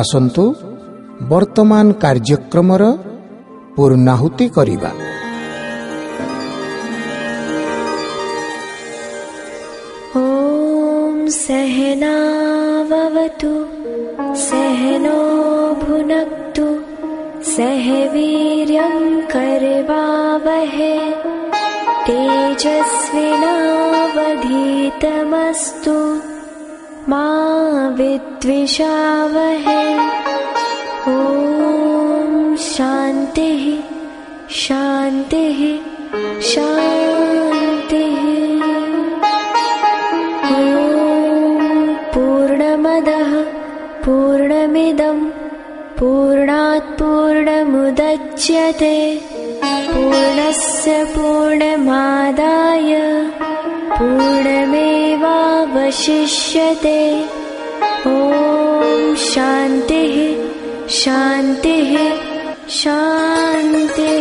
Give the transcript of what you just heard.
ଆସନ୍ତୁ ବର୍ତ୍ତମାନ କାର୍ଯ୍ୟକ୍ରମର ପୂର୍ଣ୍ଣାହୁତି କରିବା ॐ सहनावतु सहनो भुनक्तु सह वीर्यं करवावहे तेजस्विनावधीतमस्तु मा विद्विषावहे। ॐ शान्तिः शान्तिः शान्तिः। ॐ पूर्णमदः पूर्णमिदं पूर्णात् पूर्णमुदच्यते। पूर्णस्य पूर्णमादाय पूर्णमेवावशिष्यते ॐ शान्तिः शान्तिः शान्तिः